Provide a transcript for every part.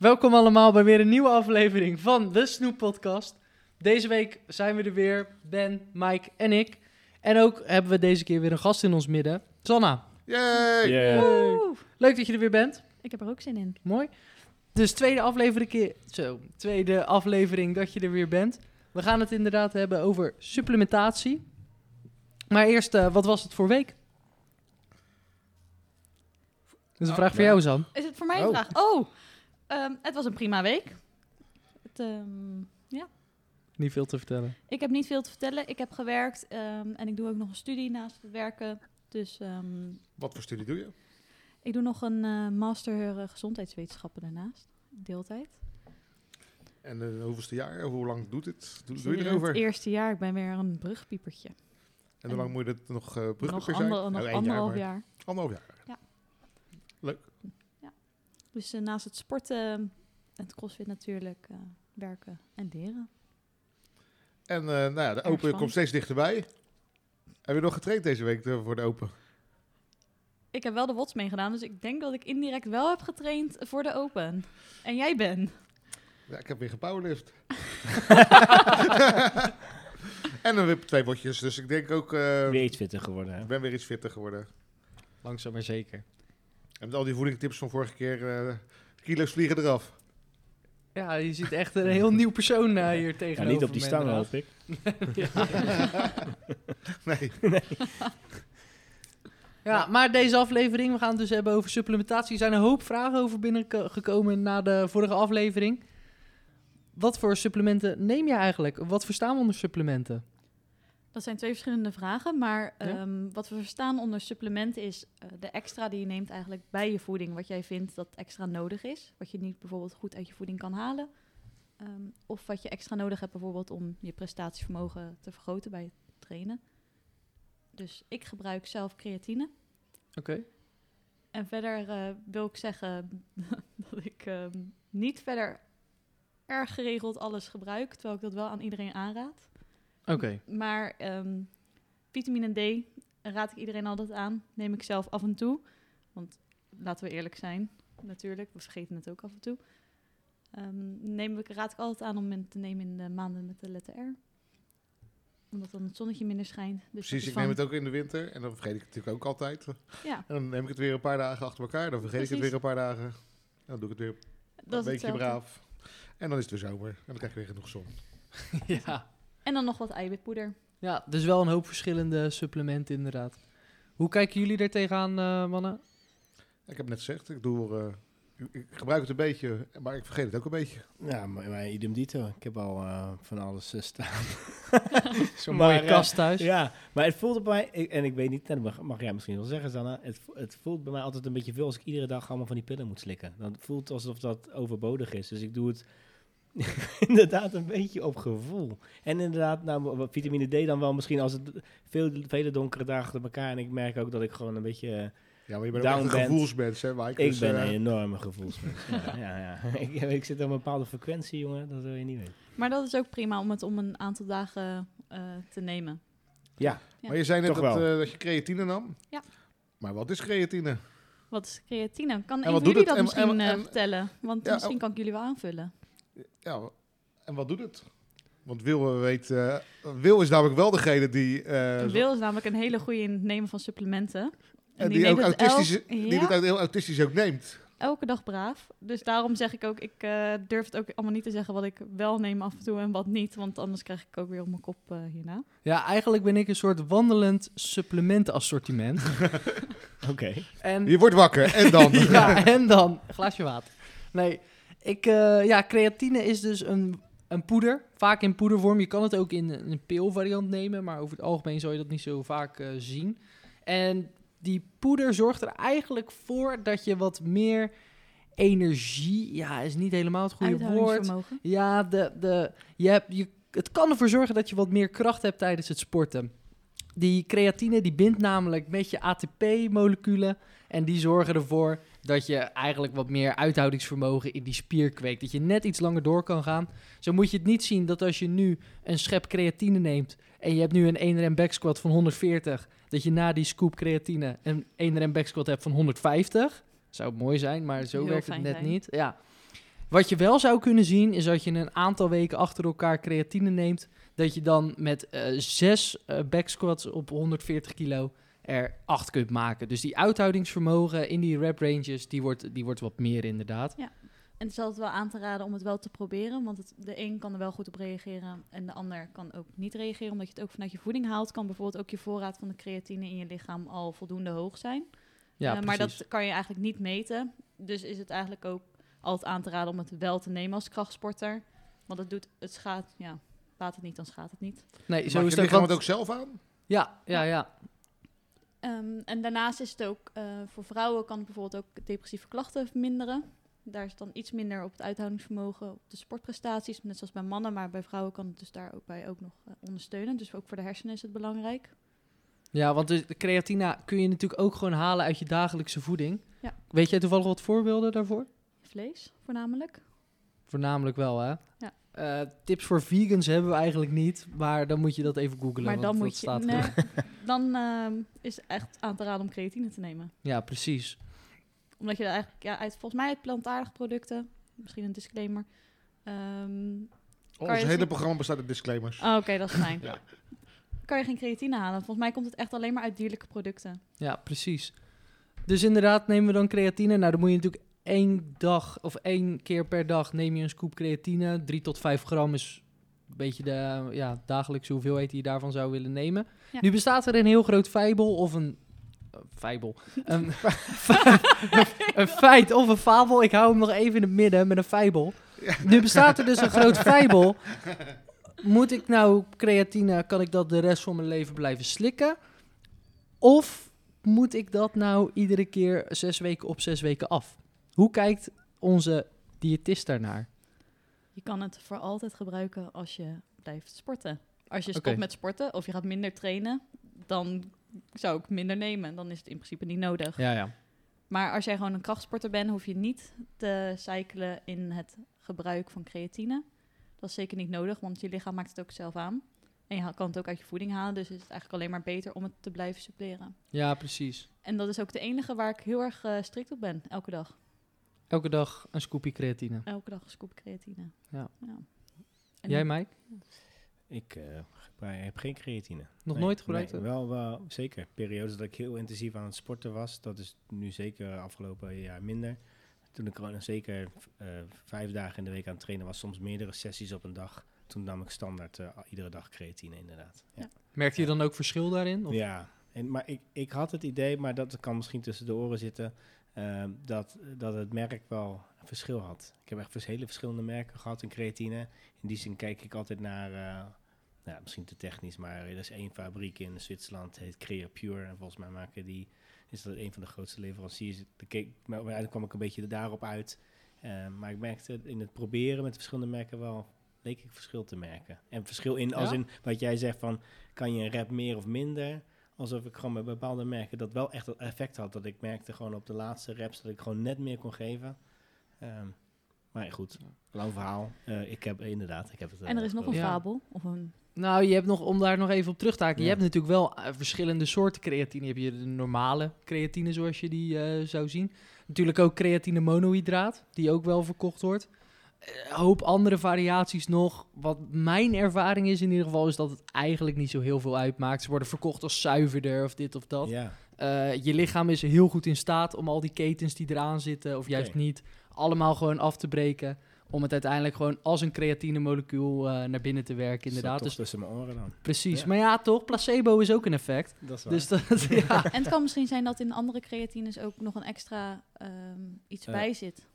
Welkom allemaal bij weer een nieuwe aflevering van de Snoep Podcast. Deze week zijn we er weer, Ben, Mike en ik. En ook hebben we deze keer weer een gast in ons midden, Sanna. Yay! Yeah. Woe! Leuk dat je er weer bent. Ik heb er ook zin in. Mooi. Dus tweede aflevering, keer, zo, tweede aflevering dat je er weer bent. We gaan het inderdaad hebben over supplementatie. Maar eerst, eh, wat was het voor week? Dat is een Ah, vraag voor ja. jou, San. Is het voor mij een Oh. vraag? Oh, ehm, het was een prima week. Het, ehm, Niet veel te vertellen. ik heb niet veel te vertellen. Ik heb gewerkt ehm, en ik doe ook nog een studie naast het werken. Dus ehm, Wat voor studie doe je? ik doe nog een eh, master eh, gezondheidswetenschappen daarnaast. Deeltijd. En uh, hoeveelste jaar? Hoe lang doet het? Doe, je erover? Het eerste jaar. Ik ben weer een brugpiepertje. En hoe lang moet je het nog uh, Nog, brugpieper zijn? ander, nog Nou, één anderhalf maar- jaar. Anderhalf jaar. Ja. Dus eh, naast het sporten en het crossfit natuurlijk eh, werken en leren. En uh, nou ja, de Erg Open komt steeds dichterbij. Heb je nog getraind deze week eh, voor de Open? Ik heb wel de WOTS meegedaan, dus ik denk dat ik indirect wel heb getraind voor de Open. En jij Ben? Ja, ik heb weer gepowerlift. en dan weer twee botjes, dus ik denk ook... eh, Weer iets fitter geworden. Hè? ik ben weer iets fitter geworden. Langzaam maar zeker. En met al die voedingstips van vorige keer, eh, kilo's vliegen eraf. Ja, je ziet echt een heel nieuw persoon eh, hier Ja, tegenover niet op die stang inderdaad. hoop ik. Nee. Ja, maar deze aflevering, we gaan het dus hebben over supplementatie. Er zijn een hoop vragen over binnengekomen na de vorige aflevering. Wat voor supplementen neem je eigenlijk? Wat verstaan we onder supplementen? Dat zijn twee verschillende vragen, maar Ja? ehm, wat we verstaan onder supplementen is eh, de extra die je neemt eigenlijk bij je voeding, wat jij vindt dat extra nodig is, wat je niet bijvoorbeeld goed uit je voeding kan halen, Ehm, of wat je extra nodig hebt bijvoorbeeld om je prestatievermogen te vergroten bij het trainen. Dus ik gebruik zelf creatine. Oké. En verder eh, wil ik zeggen dat ik ehm, niet verder erg geregeld alles gebruik, terwijl ik dat wel aan iedereen aanraad. Oké. Maar ehm, vitamine D raad ik iedereen altijd aan. Neem ik zelf af en toe. Want laten we eerlijk zijn, natuurlijk. We vergeten het ook af en toe. Ehm, neem ik, raad ik altijd aan om het te nemen in de maanden met de letter R. Omdat dan het zonnetje minder schijnt. Dus Precies, ik van, neem het ook in de winter en dan vergeet ik het natuurlijk ook altijd. Ja, En dan neem ik het weer een paar dagen achter elkaar, dan vergeet ik het weer een paar dagen. En dan doe ik het weer dat een beetje hetzelfde. braaf. En dan is het weer zomer en dan krijg je weer genoeg zon. ja. En dan nog wat eiwitpoeder. ja, dus wel een hoop verschillende supplementen inderdaad. Hoe kijken jullie er tegenaan, eh mannen? Ik heb net gezegd, ik, doe, eh, ik gebruik het een beetje, maar ik vergeet het ook een beetje. Ja, maar, maar idem dito. Ik heb al eh, van alles staan. Zo'n Maar, mooie kast thuis. Ja, maar het voelt bij mij, ik- en ik weet niet, en dat mag, mag jij misschien wel zeggen, Sanna. Het, het voelt bij mij altijd een beetje veel als ik iedere dag allemaal van die pillen moet slikken. Dan voelt het alsof dat overbodig is. Dus ik doe het inderdaad een beetje op gevoel. En inderdaad, nou, wat vitamine D dan wel misschien als het veel, vele donkere dagen achter elkaar. En ik merk ook dat ik gewoon een beetje... eh, Ja, maar je bent ook een bent. gevoelsmens, hè Mike? ik Dus, ben eh, een enorme gevoelsmens. ja, ja, ja. ik, ik zit op een bepaalde frequentie, jongen. Dat wil je niet weten. Maar dat is ook prima om het om een aantal dagen eh, te nemen. Ja, Maar je zei net dat, wel. eh, dat je creatine nam. Ja. Maar wat is creatine? Wat is creatine? Kan En jullie dat En- misschien en- eh, en- vertellen? Want Ja, misschien oh. kan ik jullie wel aanvullen. Ja, en wat doet het? Want Wil weet, eh, Wil is namelijk wel degene die, eh, Wil is namelijk een hele goede in het nemen van supplementen. en die, ook neemt het autistisch, elk- die ja, het ook heel autistisch ook neemt. elke dag braaf. Dus daarom zeg ik ook, ik eh, durf het ook allemaal niet te zeggen wat ik wel neem af en toe en wat niet. Want anders krijg ik ook weer op mijn kop eh, hierna. Ja, eigenlijk ben ik een soort wandelend supplementenassortiment. oké. En Je wordt wakker en dan. ja, en dan glaasje water. Nee, ik, eh, ja, creatine is dus een, een poeder. Vaak in poedervorm. Je kan het ook in een, pilvariant nemen, maar over het algemeen zal je dat niet zo vaak eh, zien. En die poeder zorgt er eigenlijk voor dat je wat meer energie, ja, is niet helemaal het goede woord. Ja, de, de, je hebt, je, het kan ervoor zorgen dat je wat meer kracht hebt tijdens het sporten. Die creatine die bindt namelijk met je ATP-moleculen. En die zorgen ervoor dat je eigenlijk wat meer uithoudingsvermogen in die spier kweekt. Dat je net iets langer door kan gaan. Zo moet je het niet zien dat als je nu een schep creatine neemt... en je hebt nu een 1 rem back squat van 140... dat je na die scoop creatine een 1 rem back squat hebt van 150. Zou mooi zijn, maar zo Heel werkt het net zijn. niet. Ja. Wat je wel zou kunnen zien, is dat je een aantal weken achter elkaar creatine neemt. Dat je dan met eh, zes eh, back squats op 140 kilo er acht kunt maken. Dus die uithoudingsvermogen in die rep ranges, die wordt, die wordt wat meer inderdaad. En het is altijd wel aan te raden om het wel te proberen. Want het, de een kan er wel goed op reageren. En de ander kan ook niet reageren. Omdat je het ook vanuit je voeding haalt. Kan bijvoorbeeld ook je voorraad van de creatine in je lichaam al voldoende hoog zijn. Ja, Eh, maar dat kan je eigenlijk niet meten. Dus is het eigenlijk ook altijd aan te raden om het wel te nemen als krachtsporter. Want het doet, het schaadt, ja, laat het niet, dan schaadt het niet. Nee, zo je is het ook. lichaam het ook zelf aan? Ja, ja, ja. Ehm, en daarnaast is het ook, eh, voor vrouwen kan het bijvoorbeeld ook depressieve klachten verminderen. Daar is dan iets minder op het uithoudingsvermogen, op de sportprestaties, net zoals bij mannen. Maar bij vrouwen kan het dus daar ook bij ook nog eh, ondersteunen. Dus ook voor de hersenen is het belangrijk. Ja, want de de creatina kun je natuurlijk ook gewoon halen uit je dagelijkse voeding. Ja. Weet jij toevallig wat voorbeelden daarvoor? Vlees voornamelijk. Voornamelijk wel, hè? Ja. Eh, tips voor vegans hebben we eigenlijk niet, maar dan moet je dat even googlen. maar want dan moet je, staat nee, dan ehm, is het echt aan te raden om creatine te nemen. Ja, precies. Omdat je er eigenlijk, ja, uit, volgens mij uit plantaardige producten, misschien een disclaimer. ehm, Ons hele zien? programma bestaat uit disclaimers. oh, Oké, dat is fijn. Ja. Kan je geen creatine halen? Volgens mij komt het echt alleen maar uit dierlijke producten. Ja, precies. Dus inderdaad nemen we dan creatine. Nou, dan moet je natuurlijk één dag of één keer per dag neem je een scoop creatine. 3 tot 5 gram is een beetje de ja, dagelijkse hoeveelheid die je daarvan zou willen nemen. Ja. Nu bestaat er een heel groot fijbel of een... fijbel. Een, een feit of een fabel. Ik hou hem nog even in het midden met een fijbel. Nu bestaat er dus een groot fijbel. Moet ik nou creatine, kan ik dat de rest van mijn leven blijven slikken? Of moet ik dat nou iedere keer zes weken op zes weken af? Hoe kijkt onze diëtist daarnaar? Je kan het voor altijd gebruiken als je blijft sporten. Als je stopt met sporten of je gaat minder trainen, dan zou ik minder nemen. Dan is het in principe niet nodig. Ja, ja. Maar als jij gewoon een krachtsporter bent, hoef je niet te cyclen in het gebruik van creatine. Dat is zeker niet nodig, want je lichaam maakt het ook zelf aan. En je kan het ook uit je voeding halen, dus is het eigenlijk alleen maar beter om het te blijven suppleren. Ja, precies. En dat is ook de enige waar ik heel erg eh, strikt op ben, elke dag. Elke dag een scoopje creatine. Elke dag een scoop creatine. Ja. En Jij, Mike? Ik eh, gebruik- heb geen creatine. Nog Nee, nooit gebruikt? nee, wel, wel, zeker. Periodes dat ik heel intensief aan het sporten was. Dat is nu zeker afgelopen jaar minder. Toen ik gewoon zeker eh, vijf dagen in de week aan het trainen was. Soms meerdere sessies op een dag. Toen nam ik standaard eh, iedere dag creatine inderdaad. Ja, Merkte je dan ook verschil daarin? Of? ja. En, maar ik, ik had het idee, maar dat kan misschien tussen de oren zitten... eh, dat, dat het merk wel een verschil had. Ik heb echt hele verschillende merken gehad in creatine. In die zin kijk ik altijd naar... eh, nou, misschien te technisch, maar er is één fabriek in Zwitserland, heet Crea Pure. En volgens mij maken die, is dat een van de grootste leveranciers. De keek, maar uiteindelijk kwam ik een beetje daarop uit. Eh, maar ik merkte in het proberen met verschillende merken wel, leek ik verschil te merken. En verschil in, als in wat jij zegt van, kan je een rep meer of minder? Alsof ik gewoon bij bepaalde merken dat wel echt dat effect had. Dat ik merkte gewoon op de laatste reps dat ik gewoon net meer kon geven. Ehm, maar goed, lang verhaal. Eh, ik heb inderdaad, ik heb het. En er eh, is nog een Ja. fabel. Of een, Nou, je hebt nog, om daar nog even op terug te haken, je hebt natuurlijk wel eh, verschillende soorten creatine. Je hebt je de normale creatine, zoals je die eh, zou zien. Natuurlijk ook creatine monohydraat, die ook wel verkocht wordt. Eh, Een hoop andere variaties nog. Wat mijn ervaring is in ieder geval, is dat het eigenlijk niet zo heel veel uitmaakt. Ze worden verkocht als zuiverder of dit of dat. Ja, Eh, je lichaam is heel goed in staat om al die ketens die eraan zitten, of juist niet, allemaal gewoon af te breken. Om het uiteindelijk gewoon als een creatine molecuul eh, naar binnen te werken, inderdaad. Toch Dus tussen mijn oren dan. Precies, Ja. maar ja, toch, placebo is ook een effect. Dat is waar. Dus dat, ja. en het kan misschien zijn dat in andere creatines ook nog een extra ehm, iets Eh, bij zit.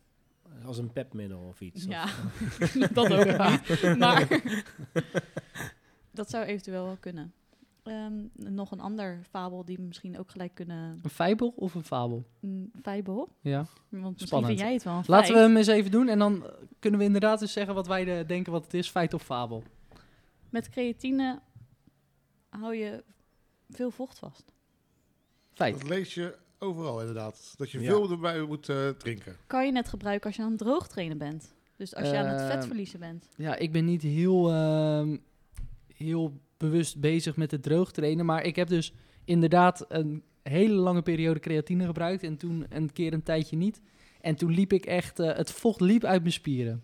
Als een pepmiddel of iets. Ja, Of, dat ook niet. Maar dat zou eventueel wel kunnen. Ehm, nog een ander fabel die we misschien ook gelijk kunnen... Een fijbel of een fabel? Een fijbel? Ja. Want misschien Spannend. vind jij het wel een Laten we hem eens even doen en dan eh, kunnen we inderdaad eens zeggen wat wij eh, denken wat het is, feit of fabel. Met creatine hou je veel vocht vast. Feit. Dat lees je overal inderdaad. Dat je Ja. veel erbij moet eh, drinken. Kan je net gebruiken als je aan het droog trainen bent. Dus als je aan het vet Ehm, verliezen bent. Ja, ik ben niet heel, ehm, heel bewust bezig met het droog trainen. Maar ik heb dus inderdaad een hele lange periode creatine gebruikt. En toen een keer een tijdje niet. En toen liep ik echt, eh, het vocht liep uit mijn spieren.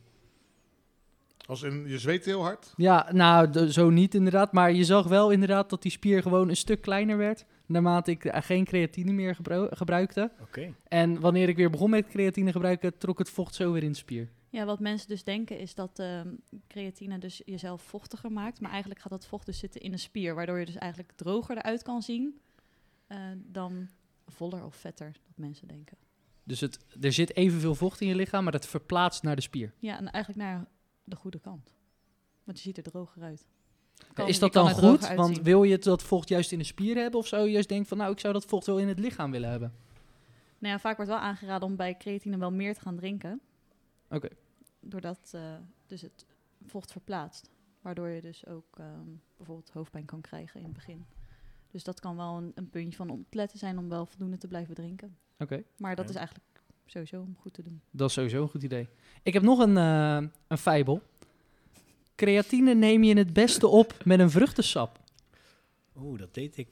Als in, je zweet heel hard. Ja, nou, de- zo niet inderdaad. Maar je zag wel inderdaad dat die spier gewoon een stuk kleiner werd. Naarmate ik eh, geen creatine meer gebru- gebruikte. Oké. En wanneer ik weer begon met creatine gebruiken, trok het vocht zo weer in de spier. Ja, wat mensen dus denken is dat ehm, creatine dus jezelf vochtiger maakt. Maar eigenlijk gaat dat vocht dus zitten in een spier. Waardoor je dus eigenlijk droger eruit kan zien eh, dan voller of vetter, dat mensen denken. Dus het, er zit evenveel vocht in je lichaam, maar het verplaatst naar de spier. Ja, en eigenlijk naar de goede kant. Want je ziet er droger uit. Kan- is dat dan goed? Want wil je dat vocht juist in de spier hebben? Of zou je juist denken van, nou, ik zou dat vocht wel in het lichaam willen hebben? Nou ja, vaak wordt wel aangeraden om bij creatine wel meer te gaan drinken. Oké. Doordat eh, dus het vocht verplaatst. Waardoor je dus ook ehm, bijvoorbeeld hoofdpijn kan krijgen in het begin. Dus dat kan wel een, een puntje van opletten zijn om wel voldoende te blijven drinken. Oké, Maar dat Ja. is eigenlijk sowieso om goed te doen. dat is sowieso een goed idee. Ik heb nog een, eh een fijbel. Creatine neem je het beste op met een vruchtensap. Oeh, dat deed ik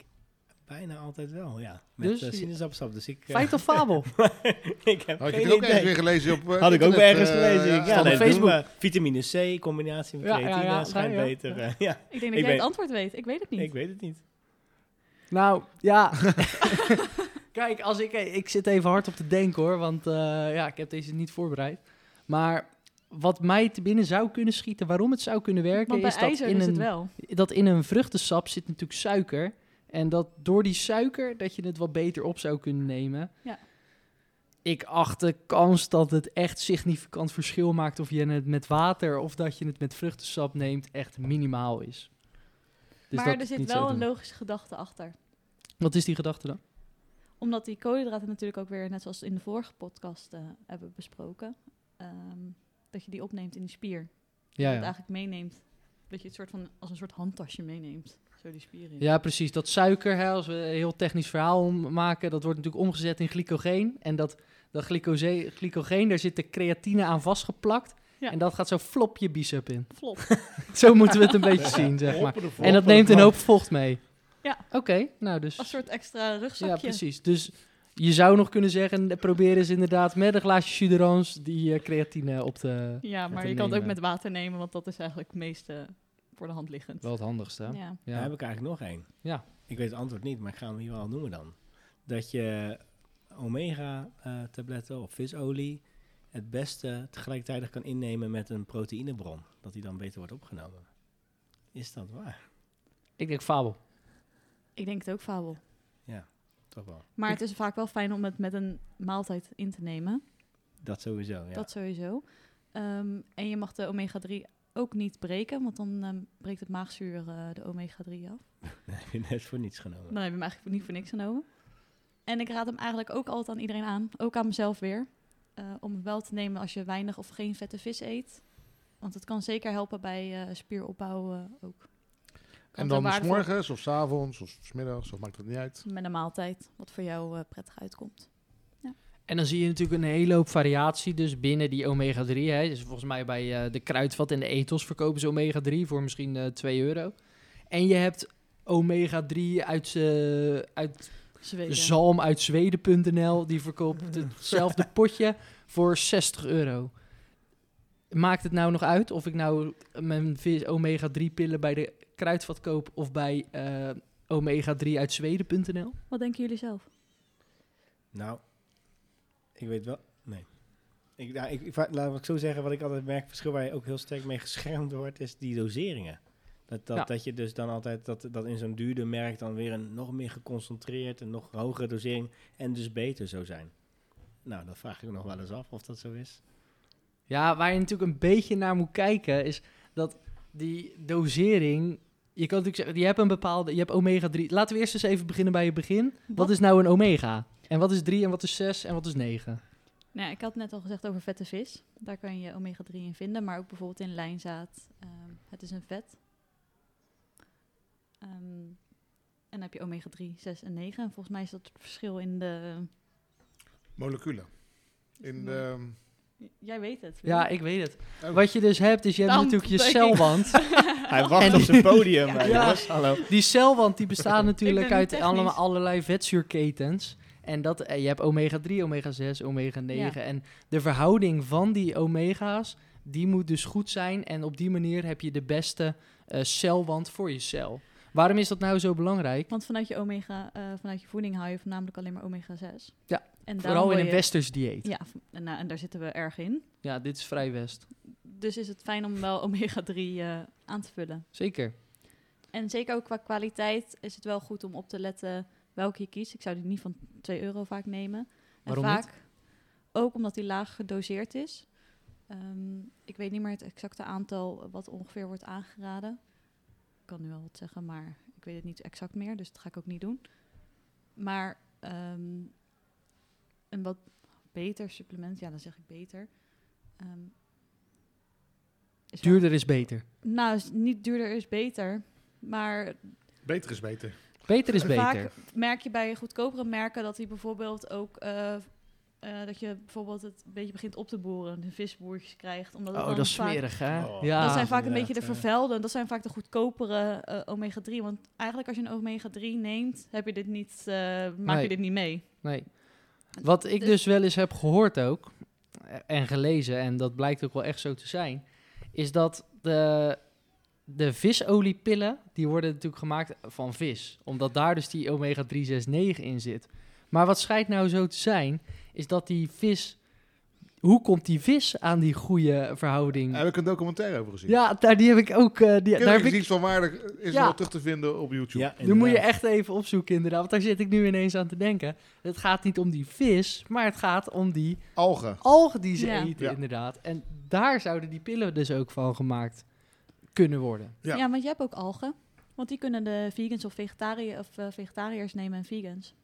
bijna altijd wel, ja. Met Dus dus, je- sinaasappensap. Dus ik, eh, Feit of fabel? ik heb Had je het ook idee. ergens weer gelezen op Had ik ook ergens gelezen. ja. ja, Stond op nee, Facebook. Vitamine C, in combinatie met Ja, ja, creatine, ja, schijnt ja, ja. beter. ja, Ik denk dat Ik jij weet- het antwoord weet. Ik weet het niet. ik weet het niet. Nou, ja. Kijk, als ik, ik zit even hard op te denken hoor, want eh, ja, ik heb deze niet voorbereid. Maar wat mij te binnen zou kunnen schieten, waarom het zou kunnen werken, is dat in, is een, dat in een vruchtensap zit natuurlijk suiker. En dat door die suiker, dat je het wat beter op zou kunnen nemen. Ja. Ik acht de kans dat het echt significant verschil maakt of je het met water of dat je het met vruchtensap neemt, echt minimaal is. Dus maar er zit wel een logische gedachte achter. Wat is die gedachte dan? Omdat die koolhydraten natuurlijk ook weer, net zoals in de vorige podcast eh, hebben besproken, ehm, dat je die opneemt in die spier. Dat Ja, je het ja. eigenlijk meeneemt. Dat je het soort van als een soort handtasje meeneemt. Zo die spier in. Ja, precies. Dat suiker, hè, als we een heel technisch verhaal om maken, dat wordt natuurlijk omgezet in glycogeen. En dat, dat glycogeen, daar zit de creatine aan vastgeplakt. Ja. En dat gaat zo flop je bicep in. Flop. zo moeten we het een beetje zien, zeg maar. En dat neemt een hoop vocht mee. Ja. Oké, nou dus... Als soort extra Ja, rugzakje. precies. Dus je zou nog kunnen zeggen, probeer eens inderdaad met een glaasje jus d'orange die eh, creatine op te... Ja, te maar je kan het ook met water nemen, want dat is eigenlijk het meeste voor de hand liggend. Wel het handigste, hè? Ja. Ja. Daar heb ik eigenlijk nog één. Ja. Ik weet het antwoord niet, maar ik ga hem hier wel noemen dan. Dat je omega-tabletten of visolie het beste tegelijkertijd kan innemen met een proteïnebron. Dat die dan beter wordt opgenomen. Is dat waar? Ik denk fabel. Ik denk het ook fabel. Toch wel. Maar het is vaak wel fijn om het met een maaltijd in te nemen. Dat sowieso, ja. Dat sowieso. Ehm, en je mag de omega-3 ook niet breken, want dan ehm, breekt het maagzuur eh, de omega-3 af. Dat heb je net voor niets genomen. Dan heb je hem eigenlijk niet voor niks genomen. En ik raad hem eigenlijk ook altijd aan iedereen aan, ook aan mezelf weer, eh, om het wel te nemen als je weinig of geen vette vis eet. Want het kan zeker helpen bij eh, spieropbouw ook. En dan s waardevol- morgens of s avonds of s middags, of maakt het niet uit. Met een maaltijd, wat voor jou eh, prettig uitkomt. En dan zie je natuurlijk een hele hoop variatie dus binnen die omega-3. Hè. Dus volgens mij bij eh, de kruidvat en de ethos verkopen ze omega-3 voor misschien eh 2 euro. En je hebt omega-3 uit, eh, uit Zweden. zalm uit Zweden.nl. Die verkoopt hetzelfde potje voor 60 euro. Maakt het nou nog uit of ik nou mijn vis- omega-3 pillen bij de kruidvat koop of bij eh, omega-3 uit Zweden.nl? Wat denken jullie zelf? Nou, ik weet wel. Nee. Ik, nou, ik, ik, laat ik zo zeggen, wat ik altijd merk, verschil waar je ook heel sterk mee geschermd wordt, is die doseringen. Dat, dat, Ja. dat je dus dan altijd, dat, dat in zo'n duurder merk dan weer een nog meer geconcentreerd en nog hogere dosering en dus beter zou zijn. Nou, dat vraag ik me nog wel eens af of dat zo is. Ja, waar je natuurlijk een beetje naar moet kijken, is dat die dosering. Je kan natuurlijk zeggen, je hebt een bepaalde, je hebt omega-3. Laten we eerst eens even beginnen bij het begin. Wat, Wat? is nou een omega? En wat is 3 en wat is 6 en wat is 9? Nou, ik had net al gezegd over vette vis. Daar kan je omega-3 in vinden, maar ook bijvoorbeeld in lijnzaad. Ehm, het is een vet. Ehm, en dan heb je omega-3, 6 en 9. En volgens mij is dat het verschil in de... Moleculen. In de, Jij weet het. Ja, ik weet het. Wat je dus hebt, is je hebt Damp, natuurlijk je celwand. Hij wacht En op zijn podium, Ja. hallo. Die celwand die bestaat natuurlijk uit allemaal allerlei vetzuurketens. En dat, eh, je hebt omega 3, omega 6, omega 9. En de verhouding van die omega's, die moet dus goed zijn. En op die manier heb je de beste eh, celwand voor je cel. Waarom is dat nou zo belangrijk? Want vanuit je omega, eh, vanuit je voeding haal je voornamelijk alleen maar omega 6. Ja, en Vooral in een westers dieet. Ja. Ja, v- en, nou, en daar zitten we erg in. dit is vrij west. Dus is het fijn om wel omega 3 eh, aan te vullen. Zeker. En zeker ook qua kwaliteit is het wel goed om op te letten welke je kiest. Ik zou die niet van 2 euro vaak nemen. En Waarom vaak ook omdat die laag gedoseerd is. Ehm, ik weet niet meer het exacte aantal wat ongeveer wordt aangeraden. Ik kan nu wel wat zeggen, maar ik weet het niet exact meer, dus dat ga ik ook niet doen. Maar ehm, een wat beter supplement, ja, dan zeg ik beter. Ehm, is wel- Duurder is beter. nou, is niet duurder is beter. Maar Beter is beter. Beter is beter. vaak merk je bij goedkopere merken dat die bijvoorbeeld ook... eh, eh, dat je bijvoorbeeld het een beetje begint op te boren. De visboertjes krijgt. Omdat Oh, dat is smerig, hè? Oh. ja. dat zijn vaak een beetje de ja. vervuilde. Dat zijn vaak de goedkopere eh, omega-3. Want eigenlijk als je een omega-3 neemt, heb je dit niet, eh, maak Nee. je dit niet mee. Nee. Wat ik Dus- dus wel eens heb gehoord ook, en gelezen, en dat blijkt ook wel echt zo te zijn, is dat de, de visoliepillen, die worden natuurlijk gemaakt van vis. Omdat daar dus die omega 369 in zit. Maar wat schijnt nou zo te zijn, is dat die vis... Hoe komt die vis aan die goede verhouding? Daar heb ik een documentaire over gezien. Ja, daar, die heb ik ook... eh, die, daar heb Kennis ik, iets van waarde is Ja. wel terug te vinden op YouTube. Ja, Dan moet je echt even opzoeken inderdaad, want daar zit ik nu ineens aan te denken. Het gaat niet om die vis, maar het gaat om die Algen. algen die ze Ja. eten, Ja. inderdaad. En daar zouden die pillen dus ook van gemaakt kunnen worden. Ja. Ja. want je hebt ook algen. Want die kunnen de vegans of, vegetari of eh, vegetariërs nemen en vegans.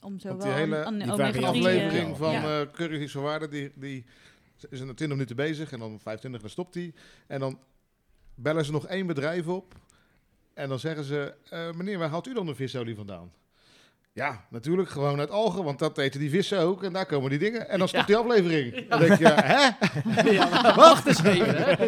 Om zo Want wel die hele- een, een die omega-3... variant- eh, aflevering eh, van ja. eh Curry is van Waarde, die, die is een 20 minuten bezig en dan 25 dan stopt hij. En dan bellen ze nog één bedrijf op en dan zeggen ze, eh, meneer, waar haalt u dan de visolie vandaan? Ja, natuurlijk gewoon uit algen, want dat eten die vissen ook en daar komen die dingen. En dan stopt die aflevering. Dan denk je, hè? ja, wacht eens even. Hè?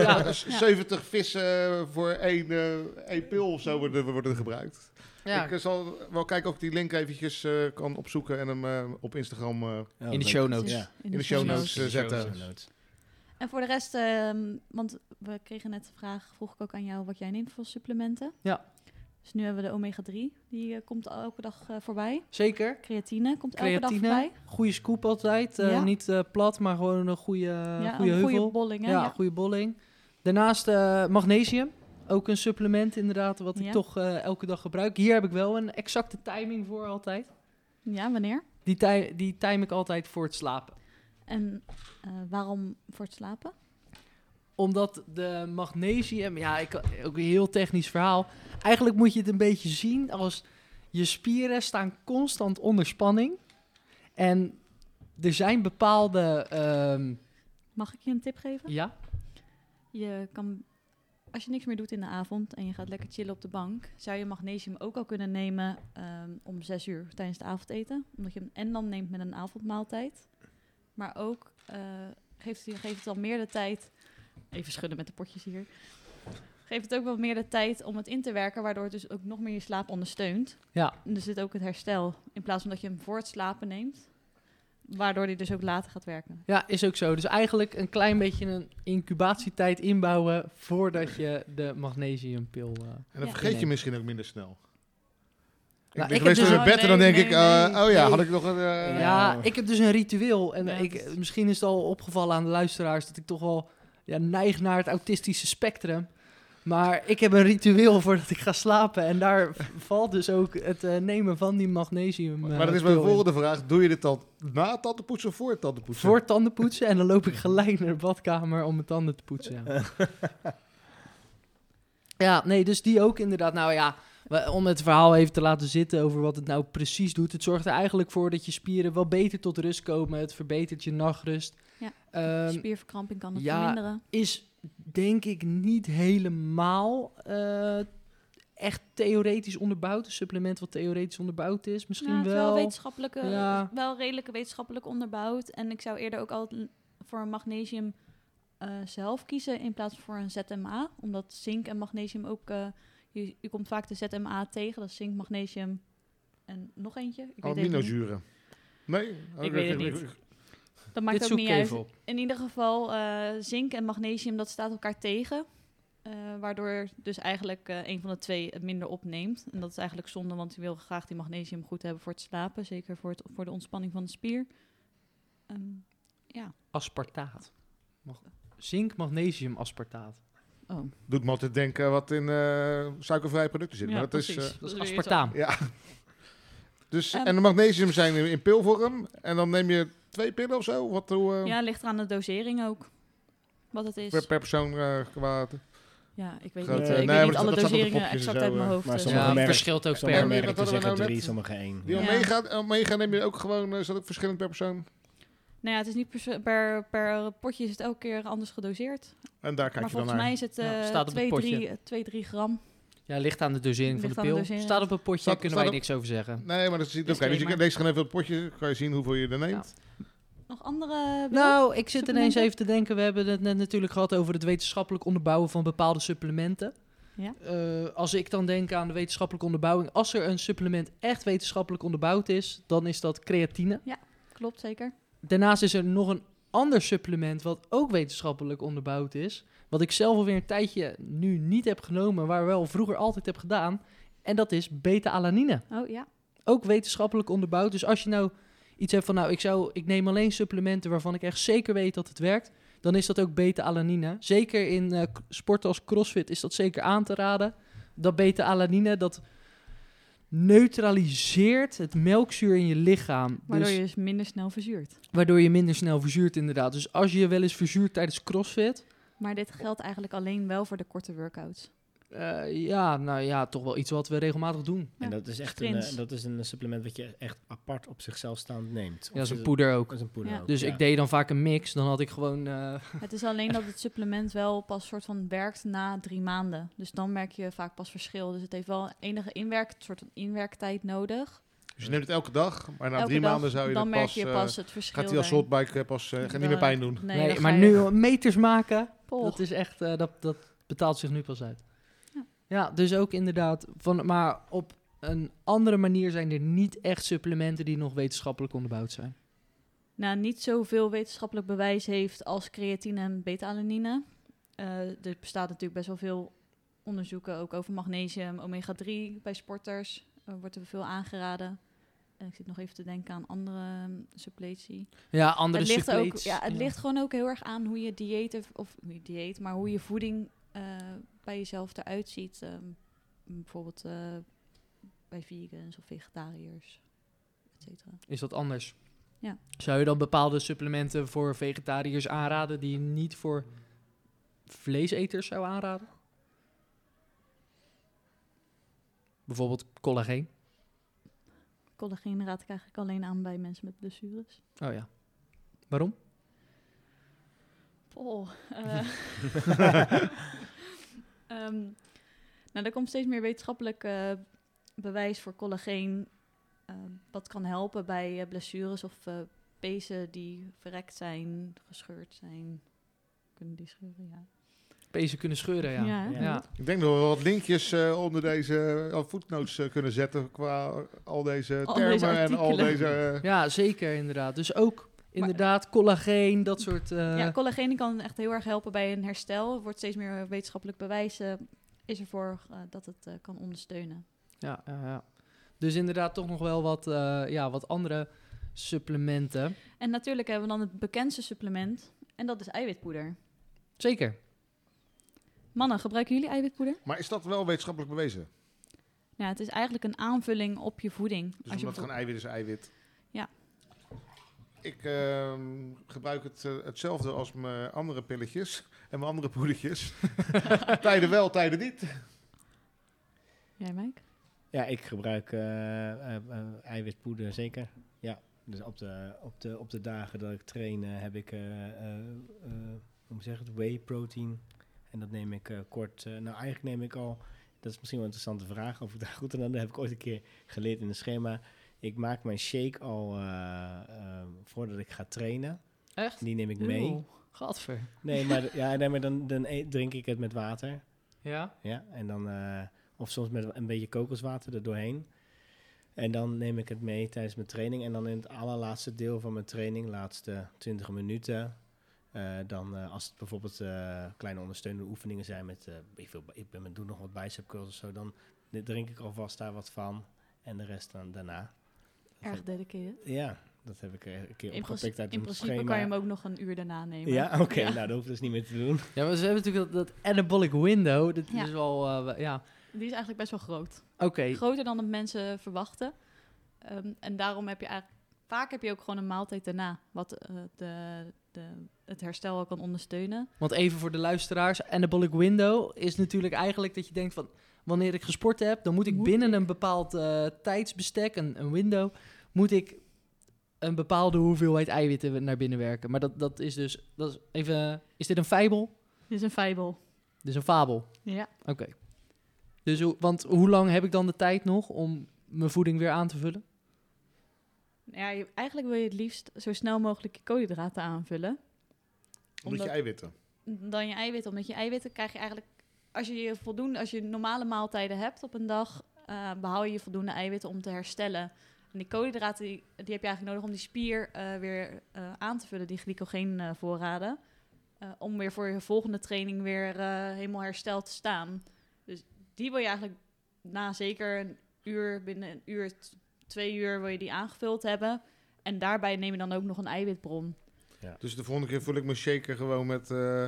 ja. Eh, 70 vissen voor één, eh, één pil of zo worden, worden gebruikt. Ja. Ik eh, zal wel kijken of ik die link eventjes eh, kan opzoeken en hem eh, op Instagram eh, Ja, in de show notes. Ja. in de show notes In de show zetten. Show notes. En voor de rest, ehm, want we kregen net de vraag, vroeg ik ook aan jou wat jij neemt voor supplementen. Ja. Dus nu hebben we de omega-3, die komt elke dag eh, voorbij. Zeker. Creatine komt elke dag voorbij. goede scoop altijd. eh, Ja. Niet eh, plat, maar gewoon een goede, ja, goede een heuvel. goede bolling. Hè? ja, Ja. goede bolling. Daarnaast eh, magnesium. Ook een supplement inderdaad, wat ik toch eh, elke dag gebruik. Hier heb ik wel een exacte timing voor altijd. ja, wanneer? Die, ti- die time ik altijd voor het slapen. En eh, waarom voor het slapen? Omdat de magnesium, ja, ik, ook een heel technisch verhaal. Eigenlijk moet je het een beetje zien als je spieren staan constant onder spanning. En er zijn bepaalde, ehm, Mag ik je een tip geven? ja, Je kan, als je niks meer doet in de avond en je gaat lekker chillen op de bank, zou je magnesium ook al kunnen nemen ehm, om zes uur tijdens het avondeten. Omdat je hem en dan neemt met een avondmaaltijd. Maar ook eh, geeft, het- geeft het dan meer de tijd. Even schudden met de potjes hier. Geeft het ook wel meer de tijd om het in te werken, waardoor het dus ook nog meer je slaap ondersteunt. ja, En dus zit ook het herstel. In plaats van dat je hem voor het slapen neemt. Waardoor hij dus ook later gaat werken. ja, is ook zo. Dus eigenlijk een klein beetje een incubatietijd inbouwen voordat je de magnesiumpil... eh, En dan Ja. vergeet je Nee. misschien ook minder snel. Ik Nou, ik heb dus in een- bed en dan nee, denk ik, eh, nee. oh ja, Nee. had ik nog een... eh, Ja, ik heb dus een ritueel. En Ja, ik, misschien is het al opgevallen aan de luisteraars dat ik toch wel ja, neig naar het autistische spectrum. Maar ik heb een ritueel voordat ik ga slapen. En daar valt dus ook het eh, nemen van die magnesium. eh, Maar dan is mijn in. volgende vraag, doe je dit dan na het tandenpoetsen of voor het tandenpoetsen? Voor tanden poetsen. En dan loop ik gelijk naar de badkamer om mijn tanden te poetsen. Ja. ja, nee, dus die ook inderdaad. Nou ja, om het verhaal even te laten zitten over wat het nou precies doet. Het zorgt er eigenlijk voor dat je spieren wel beter tot rust komen. Het verbetert je nachtrust. Ja. Ehm, Spierverkramping kan het ja, verminderen. is denk ik niet helemaal eh, echt theoretisch onderbouwd. Een supplement wat theoretisch onderbouwd is. Misschien Ja, het is wel. wel wetenschappelijke, Ja. wel redelijk wetenschappelijk onderbouwd. En ik zou eerder ook altijd voor een magnesium eh, zelf kiezen in plaats van voor een ZMA. Omdat zink en magnesium ook... eh, je, je komt vaak de ZMA tegen, dat is zink, magnesium, en nog eentje. Ik. Aminozuren. Nee? Oh, Ik weet het niet. Dat maakt Dit ook niet uit. In ieder geval, eh, zink en magnesium, dat staat elkaar tegen. Eh, waardoor dus eigenlijk eh, een van de twee het minder opneemt. En dat is eigenlijk zonde, want je wil graag die magnesium goed hebben voor het slapen. Zeker voor, het, voor de ontspanning van de spier. Ehm, ja. Aspartaat. Mag- Zink, magnesium, aspartaat. Oh, Doet me altijd denken wat in eh, suikervrije producten zit. ja, maar dat is, precies. eh, Dat is aspartaam. ja. Dus, Ehm. en de magnesium zijn in, pilvorm. En dan neem je twee pillen of zo? Wat, hoe, eh, Ja, ligt eraan de dosering ook. Wat het is. per, per persoon eh, qua... Ja, ik weet niet, nee, eh, ik maar weet niet alle doseringen exact zo, uit mijn hoofd. Maar dus, sommige Ja, merken- verschilt ook Sommige per... merken zeggen nou drie, sommige één. Die Ja. omega, omega neem je ook gewoon... eh, is dat ook verschillend per persoon? Nou ja, het is niet per, per, per potje is het elke keer anders gedoseerd. En daar kijk maar je dan volgens naar. mij is het Ja, eh staat op het 2, potje. 3, 2, 3 gram. Ja, ligt aan de dosering van Ligt de pil. Staat op een potje, Staat- kunnen staat wij op- niks over zeggen. Nee, maar dat is niet... Oké, dus je kan, lees gewoon even op het potje. kan je zien hoeveel je er neemt. Nog andere... Nou, ik zit ineens even te denken. We hebben het net natuurlijk gehad over het wetenschappelijk onderbouwen van bepaalde supplementen. Ja. Eh, als ik dan denk aan de wetenschappelijke onderbouwing, als er een supplement echt wetenschappelijk onderbouwd is, dan is dat creatine. Klopt, zeker. Daarnaast is er nog een ander supplement wat ook wetenschappelijk onderbouwd is. Wat ik zelf alweer een tijdje nu niet heb genomen, maar wel vroeger altijd heb gedaan. En dat is beta-alanine. Oh ja. Ook wetenschappelijk onderbouwd. Dus als je nou iets hebt van, nou, ik, zou, ik neem alleen supplementen waarvan ik echt zeker weet dat het werkt, dan is dat ook beta-alanine. Zeker in eh, sporten als CrossFit is dat zeker aan te raden. Dat beta-alanine, dat neutraliseert het melkzuur in je lichaam. Waardoor Dus- je dus minder snel verzuurt. Waardoor je minder snel verzuurt, inderdaad. Dus als je je wel eens verzuurt tijdens CrossFit. Maar dit geldt eigenlijk alleen wel voor de korte workouts. Eh, ja, nou ja, toch wel iets wat we regelmatig doen. Ja, En dat is echt een, eh, dat is een supplement wat je echt apart op zichzelf staand neemt. Ja, dat is Of een poeder ook. Dat is een poeder Ja. ook, Dus ja. ik deed dan vaak een mix. Dan had ik gewoon. eh, Het is alleen dat het supplement wel pas soort van werkt na drie maanden. Dus dan merk je vaak pas verschil. Dus het heeft wel enige inwerk, soort van inwerktijd nodig. Dus je neemt het elke dag. Maar na Elke drie dag, maanden zou je dan er merk pas... je eh, pas het verschil. gaat hij als daarin. saltbike eh, pas gaat niet meer pijn doen. Nee, maar nu meters maken. Dat is echt. eh, dat, dat betaalt zich nu pas uit. Ja. Dus ook inderdaad. Van, maar op een andere manier zijn er niet echt supplementen die nog wetenschappelijk onderbouwd zijn. nou, niet zoveel wetenschappelijk bewijs heeft als creatine en beta-alanine. Eh, er bestaat natuurlijk best wel veel onderzoeken ook over magnesium, omega-3 bij sporters. Eh, wordt er veel aangeraden. En ik zit nog even te denken aan andere suppletie. Ja, andere het ligt, ook, ja, het ligt gewoon ook heel erg aan hoe je dieet, of- of niet dieet, maar hoe je voeding bij jezelf eruit ziet. Ehm, bijvoorbeeld eh, bij vegans of vegetariërs, et cetera. Is dat anders? Ja. Zou je dan bepaalde supplementen voor vegetariërs aanraden die je niet voor vleeseters zou aanraden? Bijvoorbeeld collageen. Collageen raad ik eigenlijk alleen aan bij mensen met blessures. Oh ja. Waarom? Oh, eh. Ehm, nou, er komt steeds meer wetenschappelijk eh, bewijs voor collageen. eh, wat kan helpen bij eh, blessures of eh pezen die verrekt zijn, gescheurd zijn. Kunnen die scheuren, ja. Pezen kunnen scheuren, ja. Ja? Ik denk dat we wat linkjes eh, onder deze uh, voetnotes kunnen zetten qua al deze Al termen deze en al deze... Ja, zeker inderdaad. Dus ook inderdaad collageen, dat soort... eh, ja, collageen kan echt heel erg helpen bij een herstel. Er wordt steeds meer wetenschappelijk bewijs is ervoor eh, dat het eh, kan ondersteunen. ja, ja, ja. Dus inderdaad toch nog wel wat, eh, ja, wat andere supplementen. En natuurlijk hebben we dan het bekendste supplement. En dat is eiwitpoeder. Zeker. Mannen, gebruiken jullie eiwitpoeder? Maar is dat wel wetenschappelijk bewezen? Ja, het is eigenlijk een aanvulling op je voeding. Dus Als je omdat het gewoon eiwit is eiwit. Ja. Ik ehm, gebruik het, eh, hetzelfde als mijn andere pilletjes en mijn andere poedertjes. tijden wel, tijden niet. Jij, Mike? Ja, ik gebruik eh, eh, eiwitpoeder zeker. Ja, dus op de, op de, op de dagen dat ik train heb ik, eh, eh, eh, hoe zeggen, het whey protein. En dat neem ik eh, kort, nou eigenlijk neem ik al, dat is misschien wel een interessante vraag of ik daar goed aan heb, dat heb ik ooit een keer geleerd in een schema. Ik maak mijn shake al eh, eh, voordat ik ga trainen. Echt? Die neem ik mee. Oeh, Gadver. Nee, maar, ja, nee, maar dan, dan eet- drink ik het met water. Ja? Ja, en dan, eh, of soms met een beetje kokoswater er doorheen. En dan neem ik het mee tijdens mijn training. En dan in het allerlaatste deel van mijn training, laatste 20 minuten. eh, dan als het bijvoorbeeld kleine ondersteunende oefeningen zijn met, ik, wil, ik ben, doe nog wat bicep curls of zo, dan drink ik alvast daar wat van. En de rest dan daarna. Dat Erg dedicated. ja, dat heb ik er een keer In, opgepikt uit in principe schema. kan je hem ook nog een uur daarna nemen. Ja, oké, Ja. nou dat hoeft dus niet meer te doen. Ja, maar ze hebben natuurlijk dat, dat anabolic window. Dat Ja. is wel, eh, we- ja, Die is eigenlijk best wel groot. oké. Groter dan de mensen verwachten. Ehm, en daarom heb je eigenlijk... Vaak heb je ook gewoon een maaltijd daarna. Wat eh, de, de, het herstel wel kan ondersteunen. Want even voor de luisteraars, anabolic window is natuurlijk eigenlijk dat je denkt van... Wanneer ik gesport heb, dan moet ik Moet binnen ik? een bepaald eh, tijdsbestek, een, een window, moet ik een bepaalde hoeveelheid eiwitten naar binnen werken. Maar dat, dat is dus, dat is even, is dit een fabel? Dit is een fibel. Dit is een fabel. Ja. Oké. Dus hoe, want hoe lang heb ik dan de tijd nog om mijn voeding weer aan te vullen? ja je, eigenlijk wil je het liefst zo snel mogelijk je koolhydraten aanvullen. Omdat Omdat- je eiwitten. dan je eiwitten. Omdat je eiwitten krijg je eigenlijk... Als je, je voldoende, als je normale maaltijden hebt op een dag... eh behoud je je voldoende eiwitten om te herstellen. En die koolhydraten die, die heb je eigenlijk nodig om die spier eh, weer eh, aan te vullen. Die glycogeenvoorraden. eh om weer voor je volgende training weer eh, helemaal hersteld te staan. Dus die wil je eigenlijk na zeker een uur, binnen een uur, twee uur wil je die aangevuld hebben. En daarbij neem je dan ook nog een eiwitbron. Dus de volgende keer voel ik me shaker gewoon met eh,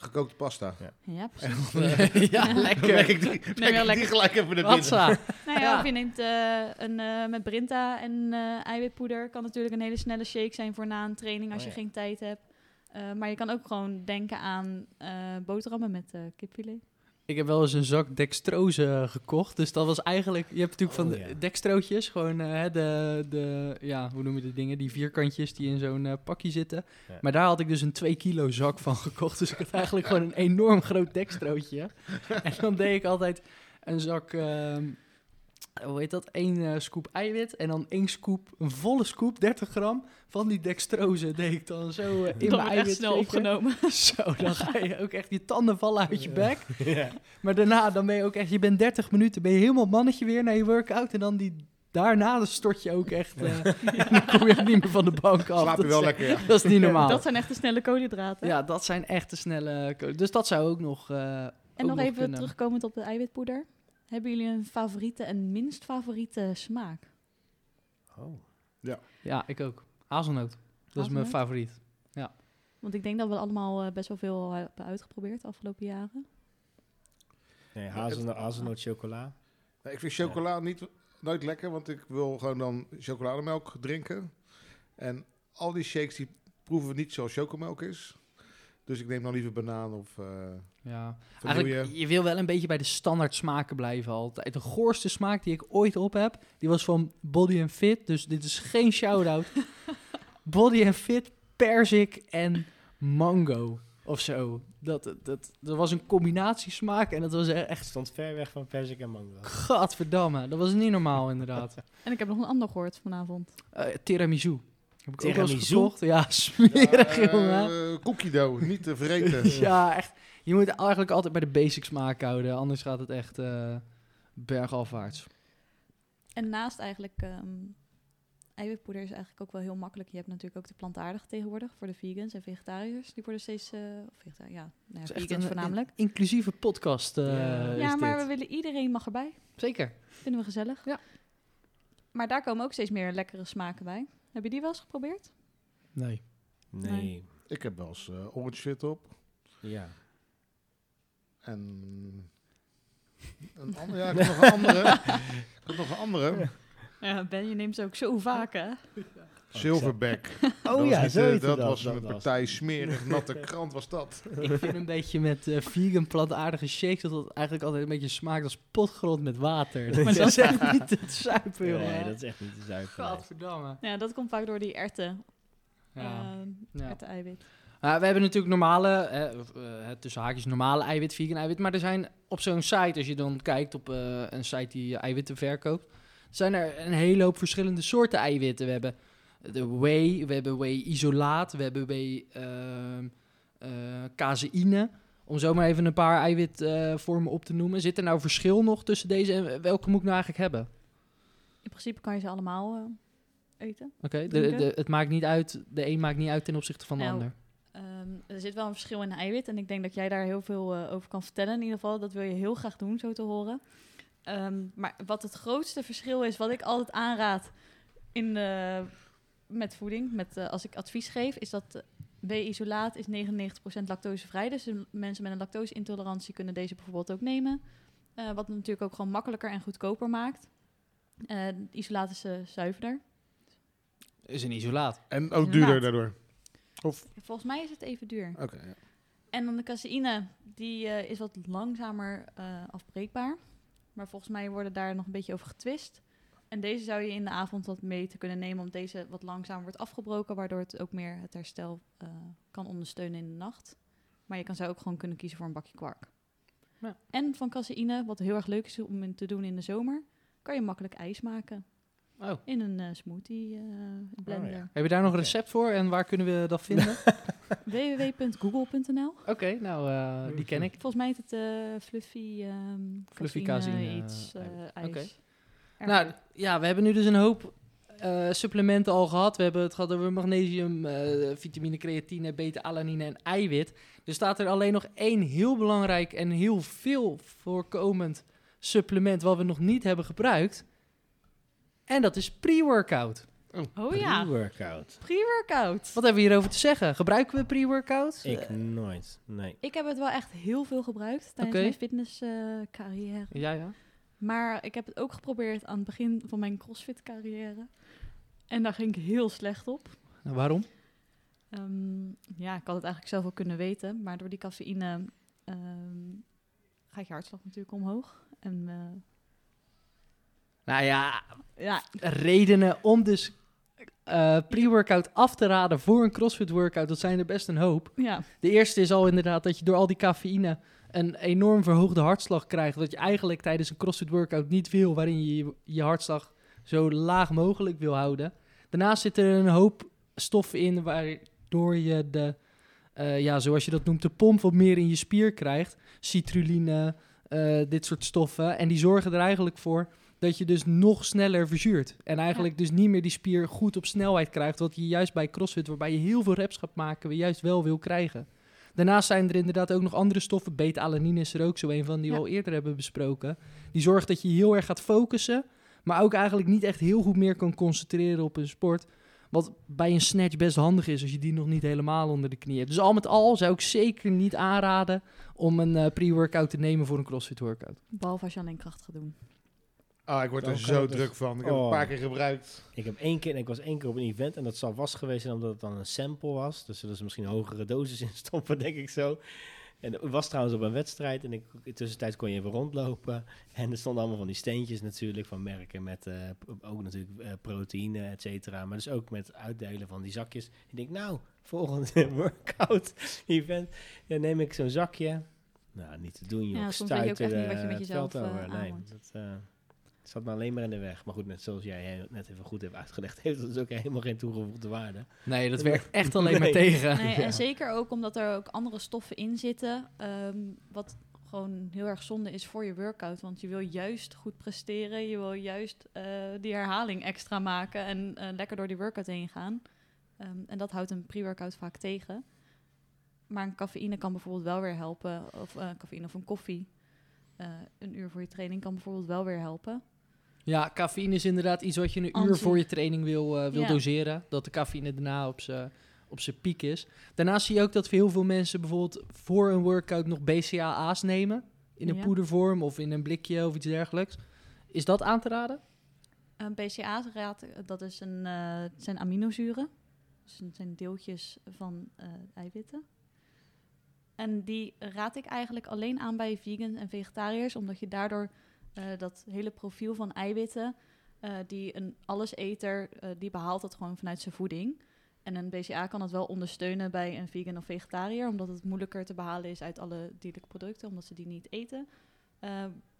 gekookte pasta. Ja, precies. ja, Dan leg lekker. ik die, leg ik die lekker. gelijk even naar binnen. Watsa. Nou ja, Ja. of je neemt eh, een eh, met Brinta en eh, eiwitpoeder. Kan natuurlijk een hele snelle shake zijn voor na een training als Oh je geen tijd hebt. Eh, maar je kan ook gewoon denken aan eh, boterhammen met eh kipfilet. Ik heb wel eens een zak dextrose gekocht. Dus dat was eigenlijk... Je hebt natuurlijk van Oh, de ja. dextrootjes. Gewoon eh, hè, de, de... Ja, hoe noem je de dingen? Die vierkantjes die in zo'n eh, pakje zitten. Ja. Maar daar had ik dus een 2 kilo zak van gekocht. Dus ik had eigenlijk gewoon een enorm groot dextrootje. en dan deed ik altijd een zak... ehm, hoe heet dat? Eén eh, scoop eiwit. En dan één scoop, een volle scoop, 30 gram. Van die dextrose deed ik dan zo eh, in mijn echt eiwit snel opgenomen. Zo, dan ga je ook echt je tanden vallen uit je bek. ja. Maar daarna, dan ben je ook echt, je bent 30 minuten, ben je helemaal mannetje weer naar je workout. En dan die, daarna dan stort je ook echt, eh, dan kom je niet meer van de bank af. Slaap je Dat wel is- lekker, ja. Dat is niet normaal. Dat zijn echt de snelle koolhydraten. ja, dat zijn echte snelle... ko- Dus dat zou ook nog eh, en ook nog even kunnen. terugkomend op de eiwitpoeder. Hebben jullie een favoriete en minst favoriete smaak? Oh. Ja, ik ook. Hazelnoot. Dat is mijn favoriet. Want ik denk dat we allemaal eh, best wel veel hebben uitgeprobeerd de afgelopen jaren. Nee, hazelnoot, hazelnoot chocola. Nee, ik vind chocola niet, nooit lekker, want ik wil gewoon dan chocolademelk drinken. En al die shakes die proeven niet zoals chocomelk is. Dus ik neem dan liever banaan of eh Ja. vanille. Eigenlijk, je wil wel een beetje bij de standaard smaken blijven altijd. De goorste smaak die ik ooit op heb, die was van Body and Fit. Dus dit is geen shout-out. Body and Fit, perzik en mango of zo. Dat, dat, dat was een combinatiesmaak en dat was e- Het echt... stond ver weg van persik en mango. Gadverdamme, dat was niet normaal inderdaad. En ik heb nog een ander gehoord vanavond. Eh, tiramisu. Heb ik ook gekocht. Ja, smerig Ja, jongen. eh, cookie dough, niet te vergeten. Ja, echt. Je moet eigenlijk altijd bij de basic smaak houden, anders gaat het echt eh bergafwaarts. En naast eigenlijk ehm, eiwitpoeder is eigenlijk ook wel heel makkelijk. Je hebt natuurlijk ook de plantaardige tegenwoordig voor de vegans en vegetariërs. Die worden steeds, eh of vegeta- ja, nou ja, vegans een- voornamelijk. een inclusieve podcast. eh, Ja. maar dit. we willen iedereen mag erbij. Zeker. Vinden we gezellig. Ja. Maar daar komen ook steeds meer lekkere smaken bij. Heb je die wel eens geprobeerd? Nee. Nee. Nee. Ik heb wel eens eh, orange fit op. Ja. En een andere, ja, ik heb nog een andere. Ik heb nog een andere. Ja, Ben, je neemt ze ook zo vaak, hè? Silverback. Oh Dat was ja, niet, zo eh, heette dat, dat. was dat een was. partij smerig, natte krant was dat. Ik vind een beetje met eh, vegan plantaardige shakes dat het eigenlijk altijd een beetje smaakt als potgrond met water. Dat Maar is dat- echt niet te zuipen, jongen. Nee, dat is echt niet te zuiver. nee. Gadverdamme. Ja, dat komt vaak door die erten. Ja. ehm, Ja. Erwten-eiwit. Uh, we hebben natuurlijk normale, eh, eh, tussen haakjes normale eiwit, vegan eiwit. Maar er zijn op zo'n site, als je dan kijkt op eh, een site die eiwitten verkoopt, zijn er een hele hoop verschillende soorten eiwitten. We hebben de whey, we hebben whey isolaat, we hebben whey ehm, eh, caseïne. Om zo maar even een paar eiwitvormen op te noemen. Zit er nou verschil nog tussen deze en welke moet ik nou eigenlijk hebben? In principe kan je ze allemaal eh, eten. Oké, het maakt niet uit, de een maakt niet uit ten opzichte van de Nou, ander. Ehm, er zit wel een verschil in eiwit. En ik denk dat jij daar heel veel eh, over kan vertellen. In ieder geval, dat wil je heel graag doen, zo te horen. Ehm, maar wat het grootste verschil is, wat ik altijd aanraad in de, met voeding, met, eh, als ik advies geef, is dat uh, B-isolaat is 99% lactosevrij. Dus de mensen met een lactoseintolerantie kunnen deze bijvoorbeeld ook nemen. Eh, wat het natuurlijk ook gewoon makkelijker en goedkoper maakt. Eh, isolaat is eh, zuiverder. Is een isolaat. En ook duurder daardoor. Volgens mij is het even duur. Oké, ja. En dan de caseïne, die eh, is wat langzamer eh, afbreekbaar. Maar volgens mij worden daar nog een beetje over getwist. En deze zou je in de avond wat mee te kunnen nemen, omdat deze wat langzamer wordt afgebroken, waardoor het ook meer het herstel eh, kan ondersteunen in de nacht. Maar je kan zou ook gewoon kunnen kiezen voor een bakje kwark. Ja. En van caseïne, wat heel erg leuk is om in te doen in de zomer, kan je makkelijk ijs maken Oh. in een eh, smoothie eh, blender. ja. Heb je daar nog een recept voor en waar kunnen we dat vinden? www.google.nl Oké, nou, eh, die ken ik. Volgens mij heet het eh, Fluffy, ehm Fluffy caseïne caseïne, iets, ijs. Oké. Erg Nou, ja, we hebben nu dus een hoop eh, supplementen al gehad. We hebben het gehad over magnesium, eh, vitamine, creatine, beta-alanine en eiwit. Er staat er alleen nog één heel belangrijk en heel veel voorkomend supplement wat we nog niet hebben gebruikt. En dat is pre-workout. oh ja, Pre-workout. pre-workout. Wat hebben we hierover te zeggen? Gebruiken we pre-workout? Ik Eh, nooit. Nee. Ik heb het wel echt heel veel gebruikt tijdens mijn fitnesscarrière. ja, ja. Maar ik heb het ook geprobeerd aan het begin van mijn crossfit-carrière. En daar ging ik heel slecht op. Nou, waarom? Ehm, ja, ik had het eigenlijk zelf wel kunnen weten. Maar door die cafeïne ehm, gaat je hartslag natuurlijk omhoog. En eh, Nou ja, ja, redenen om dus eh, pre-workout af te raden voor een CrossFit workout, dat zijn er best een hoop. ja, De eerste is al inderdaad dat je door al die cafeïne een enorm verhoogde hartslag krijgt, wat je eigenlijk tijdens een CrossFit workout niet wil, waarin je je, hartslag zo laag mogelijk wil houden. Daarnaast zitten er een hoop stoffen in waardoor je de, eh, ja, zoals je dat noemt, de pomp wat meer in je spier krijgt. Citrulline, eh, dit soort stoffen. En die zorgen er eigenlijk voor dat je dus nog sneller verzuurt. En eigenlijk dus niet meer die spier goed op snelheid krijgt. Wat je juist bij CrossFit, waarbij je heel veel reps gaat maken, weer juist wel wil krijgen. Daarnaast zijn er inderdaad ook nog andere stoffen. Beta-alanine is er ook zo een van die we Ja. al eerder hebben besproken. Die zorgt dat je heel erg gaat focussen. Maar ook eigenlijk niet echt heel goed meer kan concentreren op een sport. Wat bij een snatch best handig is als je die nog niet helemaal onder de knie hebt. Dus al met al zou ik zeker niet aanraden om een eh, pre-workout te nemen voor een CrossFit workout. behalve als je alleen kracht gaat doen. Ah, ik word er zo het dus- druk van. Ik heb het Oh. een paar keer gebruikt. Ik heb één keer, en ik was één keer op een event en dat zal vast geweest zijn omdat het dan een sample was. Dus er is misschien een hogere dosis in stoppen, denk ik zo. En het was trouwens op een wedstrijd en ik, tussentijds kon je even rondlopen. En er stonden allemaal van die steentjes natuurlijk van merken met eh, ook natuurlijk eh, proteïne, et cetera. Maar dus ook met uitdelen van die zakjes. Ik denk, nou, volgende workout event, dan neem ik zo'n zakje. Nou, niet te doen, joh. Ja, Ik soms weet je ook stuitte echt niet wat je met het veld jezelf, over. eh, Nee, dat eh, zat me alleen maar in de weg. Maar goed, net zoals jij net even goed hebt uitgelegd, heeft het dus ook helemaal geen toegevoegde waarde. Nee, dat werkt echt alleen maar tegen. Nee, Ja. En zeker ook omdat er ook andere stoffen in zitten. ehm, wat gewoon heel erg zonde is voor je workout. Want je wil juist goed presteren. Je wil juist eh, die herhaling extra maken. En eh, lekker door die workout heen gaan. Ehm, en dat houdt een pre-workout vaak tegen. Maar een cafeïne kan bijvoorbeeld wel weer helpen. Of eh cafeïne of een koffie. eh, een uur voor je training kan bijvoorbeeld wel weer helpen. Ja, cafeïne is inderdaad iets wat je een uur voor je training wil, eh, wil Ja. doseren. Dat de cafeïne daarna op zijn op zijn piek is. Daarnaast zie je ook dat heel veel mensen bijvoorbeeld voor een workout nog BCAA's nemen. In een Ja. poedervorm of in een blikje of iets dergelijks. Is dat aan te raden? Een BCA's raad, dat is een, eh, zijn aminozuren. Dus het zijn deeltjes van eh, eiwitten. En die raad ik eigenlijk alleen aan bij vegans en vegetariërs, omdat je daardoor eh, dat hele profiel van eiwitten, eh, die een alleseter, eh die behaalt dat gewoon vanuit zijn voeding. En een BCA kan het wel ondersteunen bij een vegan of vegetariër, omdat het moeilijker te behalen is uit alle dierlijke producten, omdat ze die niet eten.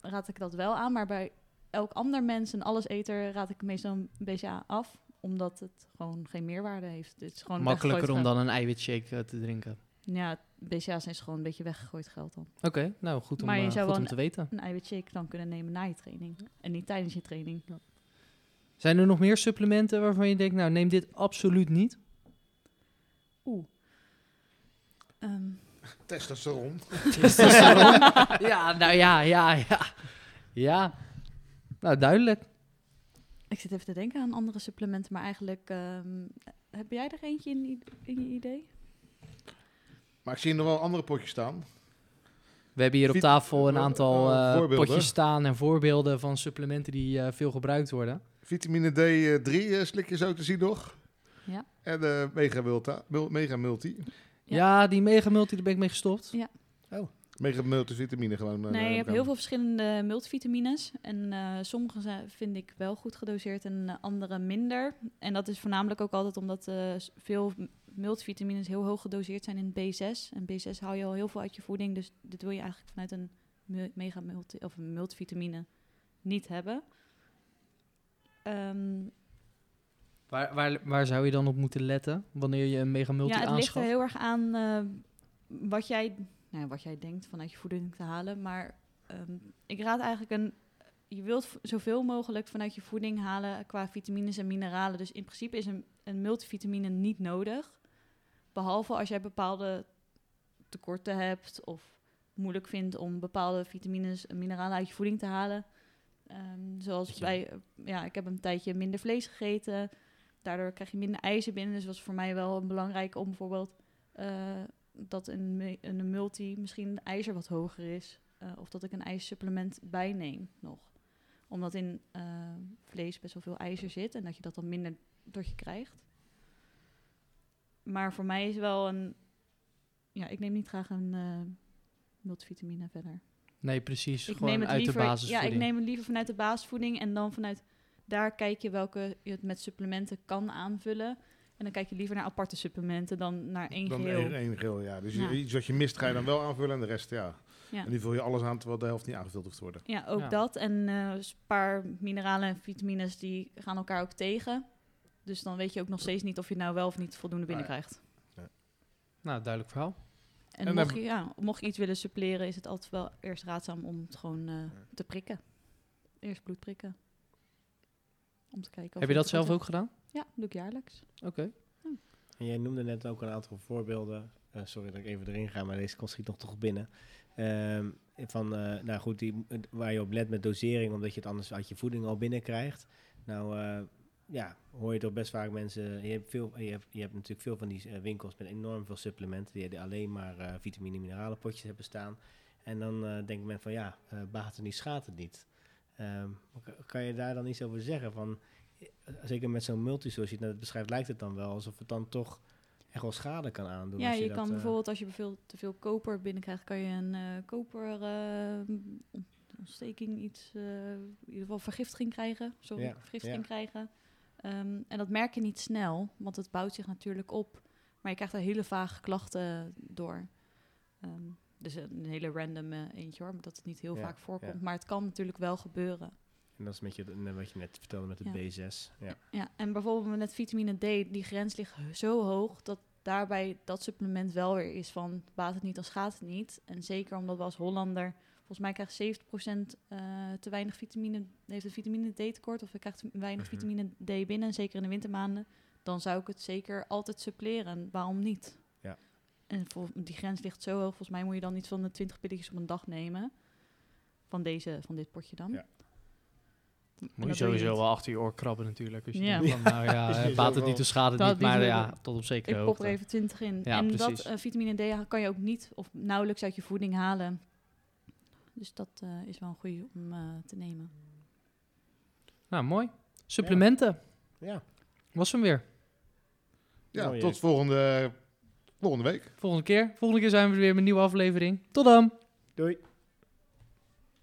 Raad ik dat wel aan, maar bij elk ander mens, een alleseter, raad ik meestal een BCA af, omdat het gewoon geen meerwaarde heeft. Het is gewoon Makkelijker om dan een eiwitshake te drinken. Ja, BCA's is gewoon een beetje weggegooid geld dan. Oké, nou goed om, Maar je eh, zou goed wel om te weten. Een eiwitshake dan kunnen nemen na je training en niet tijdens je training. Zijn er nog meer supplementen waarvan je denkt, nou neem dit absoluut niet? Oeh. Ehm, Testosteron. ja, nou ja, ja, ja. Ja, nou duidelijk. ik zit even te denken aan andere supplementen, maar eigenlijk... ehm, heb jij er eentje in, in je idee? Maar ik zie nog wel andere potjes staan. We hebben hier op tafel een eh, aantal eh, eh, potjes staan en voorbeelden van supplementen die eh, veel gebruikt worden. Vitamine D3 eh, slik je zo te zien nog. Ja. En eh Mega, Multa, Mega Multi. Ja. Ja, die mega multi, daar ben ik mee gestopt. Mega Multivitamine gewoon. Nee, je hebt heel veel verschillende multivitamines. En eh, sommige zijn, vind ik wel goed gedoseerd en andere minder. En dat is voornamelijk ook altijd omdat eh, veel multivitamines heel hoog gedoseerd zijn in B6. En B6 haal je al heel veel uit je voeding. Dus dit wil je eigenlijk vanuit een mega multi of een multivitamine niet hebben. Ehm, Waar, waar, waar zou je dan op moeten letten wanneer je een mega multi ja, het ligt er aanschaft? heel erg aan eh, wat, jij, nou, wat jij denkt vanuit je voeding te halen. Maar ehm, ik raad eigenlijk een... Je wilt zoveel mogelijk vanuit je voeding halen qua vitamines en mineralen. Dus in principe is een, een multivitamine niet nodig. Behalve als jij bepaalde tekorten hebt of moeilijk vindt om bepaalde vitamines en mineralen uit je voeding te halen. Ehm, zoals eh, ja, ik heb een tijdje minder vlees gegeten. Daardoor krijg je minder ijzer binnen. Dus was voor mij wel een belangrijk om bijvoorbeeld eh, dat een, een multi misschien ijzer wat hoger is. Eh, of dat ik een ijzersupplement bijneem nog. Omdat in eh, vlees best wel veel ijzer zit en dat je dat dan minder tot je krijgt. Maar voor mij is wel een... Ja, ik neem niet graag een eh, multivitamine verder. Nee, precies. Ik gewoon neem het uit liever, de Ja, basisvoeding. ik neem het liever vanuit de basisvoeding en dan vanuit daar kijk je welke je het met supplementen kan aanvullen. En dan kijk je liever naar aparte supplementen dan naar één Dan geheel. één, één geheel, ja. Dus Ja. iets wat je mist ga je dan wel aanvullen en de rest, ja. Ja. En nu vul je alles aan terwijl de helft niet aangevuld hoeft te worden. Ja, ook Ja. dat. En eh, een paar mineralen en vitamines die gaan elkaar ook tegen. Dus dan weet je ook nog steeds niet of je nou wel of niet voldoende Ah, ja. binnenkrijgt. Nou, duidelijk verhaal. En, En mocht, je, ja, mocht je iets willen suppleren, is het altijd wel eerst raadzaam om het gewoon eh, te prikken. Eerst bloed prikken. Om te kijken of Heb je dat zelf ook gedaan? Ja, doe ik jaarlijks. Oké. En jij noemde net ook een aantal voorbeelden. Eh, sorry dat ik even erin ga, maar deze komt schiet nog toch binnen. Ehm, van, eh, nou goed, die, waar je op let met dosering, omdat je het anders uit je voeding al binnenkrijgt. Nou, eh, ja, hoor je toch best vaak mensen. Je hebt, veel, je hebt, je hebt natuurlijk veel van die eh, winkels met enorm veel supplementen, die die alleen maar eh, vitamine en mineralen potjes hebben staan. En dan eh, denkt men van ja, eh baat het niet, schaadt het niet. Ehm, kan- je daar dan iets over zeggen? Van, zeker met zo'n multi, zoals je het net beschrijft, lijkt het dan wel alsof het dan toch echt wel schade kan aandoen. Ja, je, dat, kan bijvoorbeeld als je veel, te veel koper binnenkrijgt, kan je een koper eh, ont- ontsteking, iets, in ieder geval vergiftiging krijgen. Sorry, Ja, vergiftiging ja. krijgen. Ehm, en dat merk je niet snel, want het bouwt zich natuurlijk op. Maar je krijgt er hele vage klachten door. Ehm, dus een hele random eh, eentje hoor, dat het niet heel Ja, vaak voorkomt. ja. Maar het kan natuurlijk wel gebeuren. En dat is met je, wat je net vertelde met de Ja. B6. Ja. Ja, en bijvoorbeeld met vitamine D, die grens ligt zo hoog dat daarbij dat supplement wel weer is van baat het niet, dan schaadt het niet. En zeker omdat we als Hollander, volgens mij krijgt 70% eh te weinig vitamine, heeft een vitamine D tekort of krijgt weinig Mhm. vitamine D binnen, zeker in de wintermaanden, dan zou ik het zeker altijd suppleren. Waarom niet? Ja. En vol- die grens ligt zo hoog, volgens mij moet je dan iets van de 20 pilletjes op een dag nemen. Van, deze, van dit potje dan. Ja. En Moet je sowieso niet. wel achter je oor krabben natuurlijk. Als je Ja. denkt van, nou ja, baat het niet, dus schade Dat niet. Maar ja, tot op zekere Ik pop hoogte. er even 20 in. Ja, en precies. dat eh, vitamine D kan je ook niet of nauwelijks uit je voeding halen. Dus dat eh, is wel een goede om eh, te nemen. Nou, mooi. Supplementen. ja. Was hem weer. Ja, tot volgende, volgende week. Volgende keer. Volgende keer zijn we weer met een nieuwe aflevering. Tot dan. Doei.